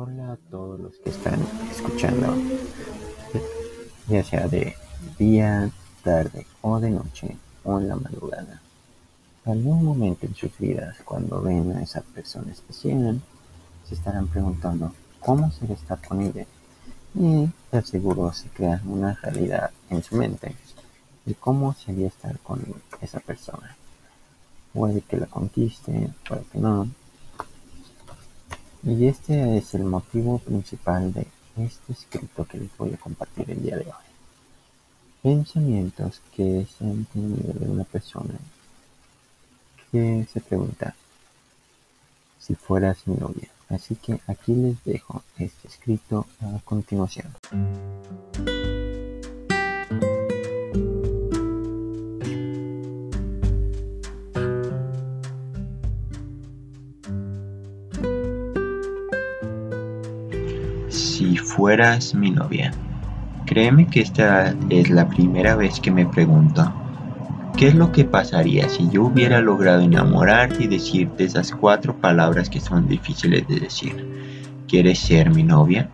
Hola a todos los que están escuchando, ya sea de día, tarde o de noche o en la madrugada. Algún momento en sus vidas, cuando ven a esa persona especial, se estarán preguntando cómo será estar con ella. Y de seguro se crea una realidad en su mente de cómo sería estar con esa persona. Puede que la conquiste, puede que no, y este es el motivo principal de este escrito que les voy a compartir el día de hoy. Pensamientos que se han tenido de una persona que se pregunta si fueras mi novia. Así que aquí les dejo este escrito a continuación. Si fueras mi novia. Créeme que esta es la primera vez que me pregunto, ¿qué es lo que pasaría si yo hubiera logrado enamorarte y decirte esas cuatro palabras que son difíciles de decir? ¿Quieres ser mi novia?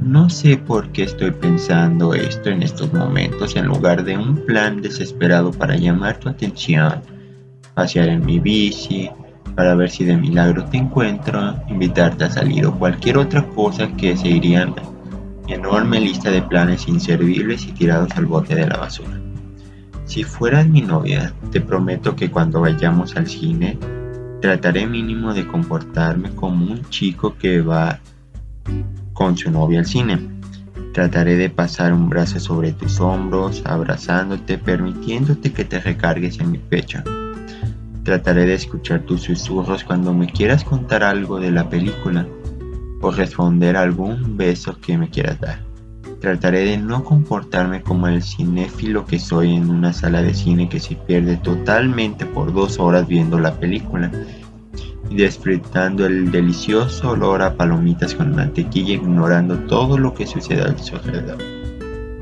No sé por qué estoy pensando esto en estos momentos en lugar de un plan desesperado para llamar tu atención, pasear en mi bici, para ver si de milagro te encuentro, invitarte a salir o cualquier otra cosa que se irían enorme lista de planes inservibles y tirados al bote de la basura. Si fueras mi novia, te prometo que cuando vayamos al cine, trataré mínimo de comportarme como un chico que va con su novia al cine. Trataré de pasar un brazo sobre tus hombros, abrazándote, permitiéndote que te recargues en mi pecho Trataré de escuchar tus susurros cuando me quieras contar algo de la película o responder algún beso que me quieras dar. Trataré de no comportarme como el cinéfilo que soy en una sala de cine que se pierde totalmente por dos horas viendo la película y disfrutando el delicioso olor a palomitas con mantequilla ignorando todo lo que sucede a su alrededor.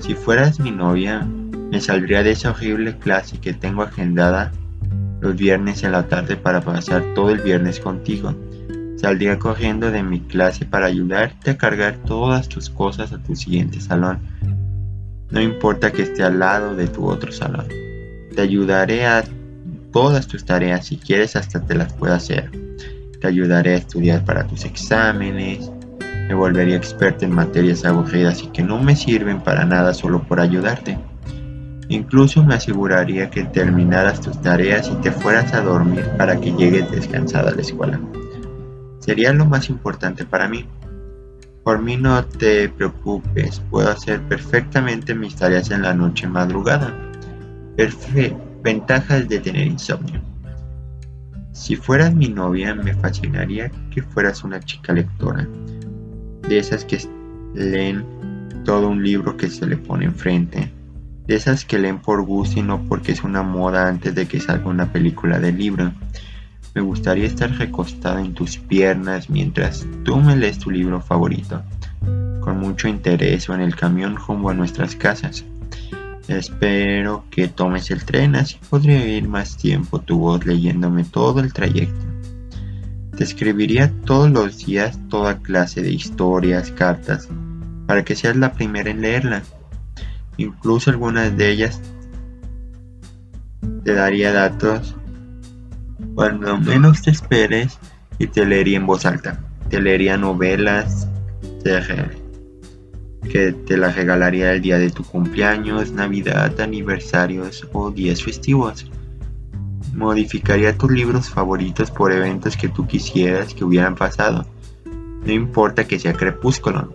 Si fueras mi novia, me saldría de esa horrible clase que tengo agendada viernes en la tarde para pasar todo el viernes contigo. Saldría corriendo de mi clase para ayudarte a cargar todas tus cosas a tu siguiente salón. No importa que esté al lado de tu otro salón. Te ayudaré a todas tus tareas, si quieres hasta te las puedo hacer. Te ayudaré a estudiar para tus exámenes. Me volvería experto en materias aburridas y que no me sirven para nada solo por ayudarte. Incluso me aseguraría que terminaras tus tareas y te fueras a dormir para que llegues descansada a la escuela. Sería lo más importante para mí. Por mí no te preocupes, puedo hacer perfectamente mis tareas en la noche madrugada. Ventajas de tener insomnio. Si fueras mi novia, me fascinaría que fueras una chica lectora, de esas que leen todo un libro que se le pone enfrente, de esas que leen por gusto y no porque es una moda antes de que salga una película del libro. Me gustaría estar recostada en tus piernas mientras tú me lees tu libro favorito, con mucho interés en el camión rumbo a nuestras casas. Espero que tomes el tren, así podré oír más tiempo tu voz leyéndome todo el trayecto. Te escribiría todos los días toda clase de historias, cartas, para que seas la primera en leerla Incluso algunas de ellas te daría datos cuando menos te esperes y te leería en voz alta. Te leería novelas que te las regalaría el día de tu cumpleaños, navidad, aniversarios o días festivos. Modificaría tus libros favoritos por eventos que tú quisieras que hubieran pasado. No importa que sea crepúsculo,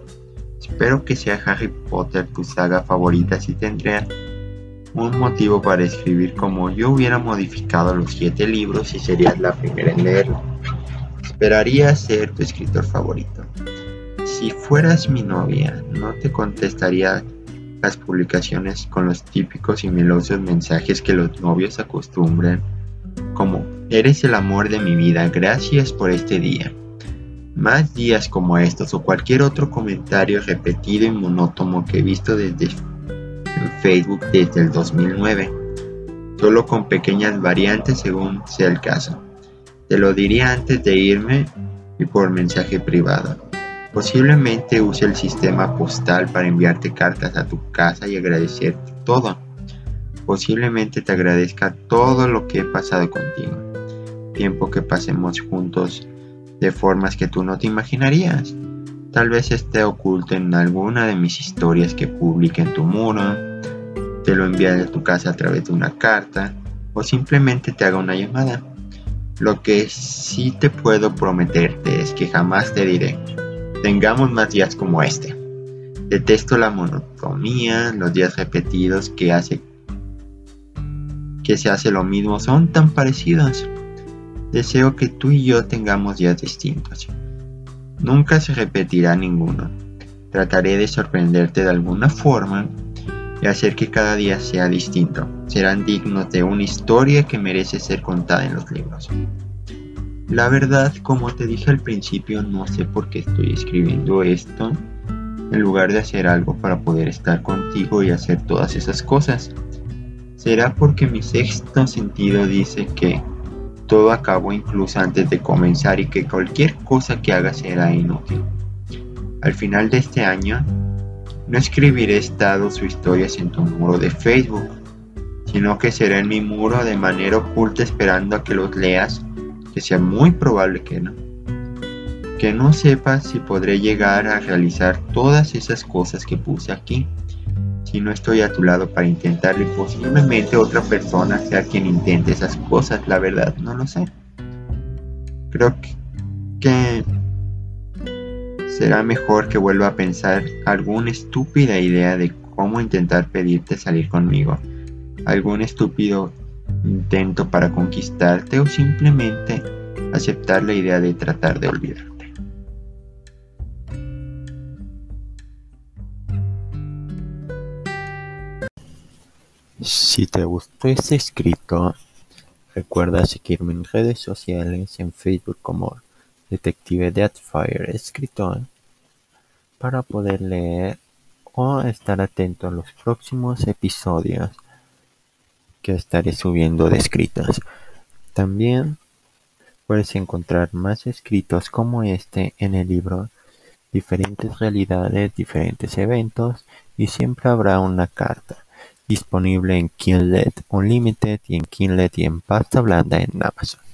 Espero que sea Harry Potter tu saga favorita si tendría un motivo para escribir como yo hubiera modificado los siete libros y serías la primera en leerlo. Esperaría ser tu escritor favorito. Si fueras mi novia, no te contestaría las publicaciones con los típicos y melosos mensajes que los novios acostumbran, como eres el amor de mi vida, gracias por este día. Más días como estos o cualquier otro comentario repetido y monótono que he visto desde Facebook desde el 2009, solo con pequeñas variantes según sea el caso. Te lo diría antes de irme y por mensaje privado. Posiblemente use el sistema postal para enviarte cartas a tu casa y agradecerte todo. Posiblemente te agradezca todo lo que he pasado contigo. Tiempo que pasemos juntos de formas que tú no te imaginarías. Tal vez esté oculto en alguna de mis historias que publique en tu muro, te lo envíe a tu casa a través de una carta o simplemente te haga una llamada. Lo que sí te puedo prometerte es que jamás te diré, tengamos más días como este. Detesto la monotonía, los días repetidos que hace que se hace lo mismo son tan parecidos. Deseo que tú y yo tengamos días distintos. Nunca se repetirá ninguno. Trataré de sorprenderte de alguna forma y hacer que cada día sea distinto. Serán dignos de una historia que merece ser contada en los libros. La verdad, como te dije al principio, no sé por qué estoy escribiendo esto en lugar de hacer algo para poder estar contigo y hacer todas esas cosas. ¿Será porque mi sexto sentido dice que todo acabó incluso antes de comenzar y que cualquier cosa que haga será inútil. Al final de este año, no escribiré estados o historias en tu muro de Facebook, sino que será en mi muro de manera oculta esperando a que los leas, que sea muy probable que no. Que no sepas si podré llegar a realizar todas esas cosas que puse aquí si no estoy a tu lado para intentarlo y posiblemente otra persona sea quien intente esas cosas, la verdad, no lo sé. Creo que, será mejor que vuelva a pensar alguna estúpida idea de cómo intentar pedirte salir conmigo, algún estúpido intento para conquistarte o simplemente aceptar la idea de tratar de olvidar. Si te gustó este escrito, recuerda seguirme en redes sociales, en Facebook como Detective Deathfire Escritor, para poder leer o estar atento a los próximos episodios que estaré subiendo de escritos. También puedes encontrar más escritos como este en el libro Diferentes realidades, diferentes eventos y siempre habrá una carta disponible en Kindle Unlimited y en Kindle y en pasta blanda en Amazon.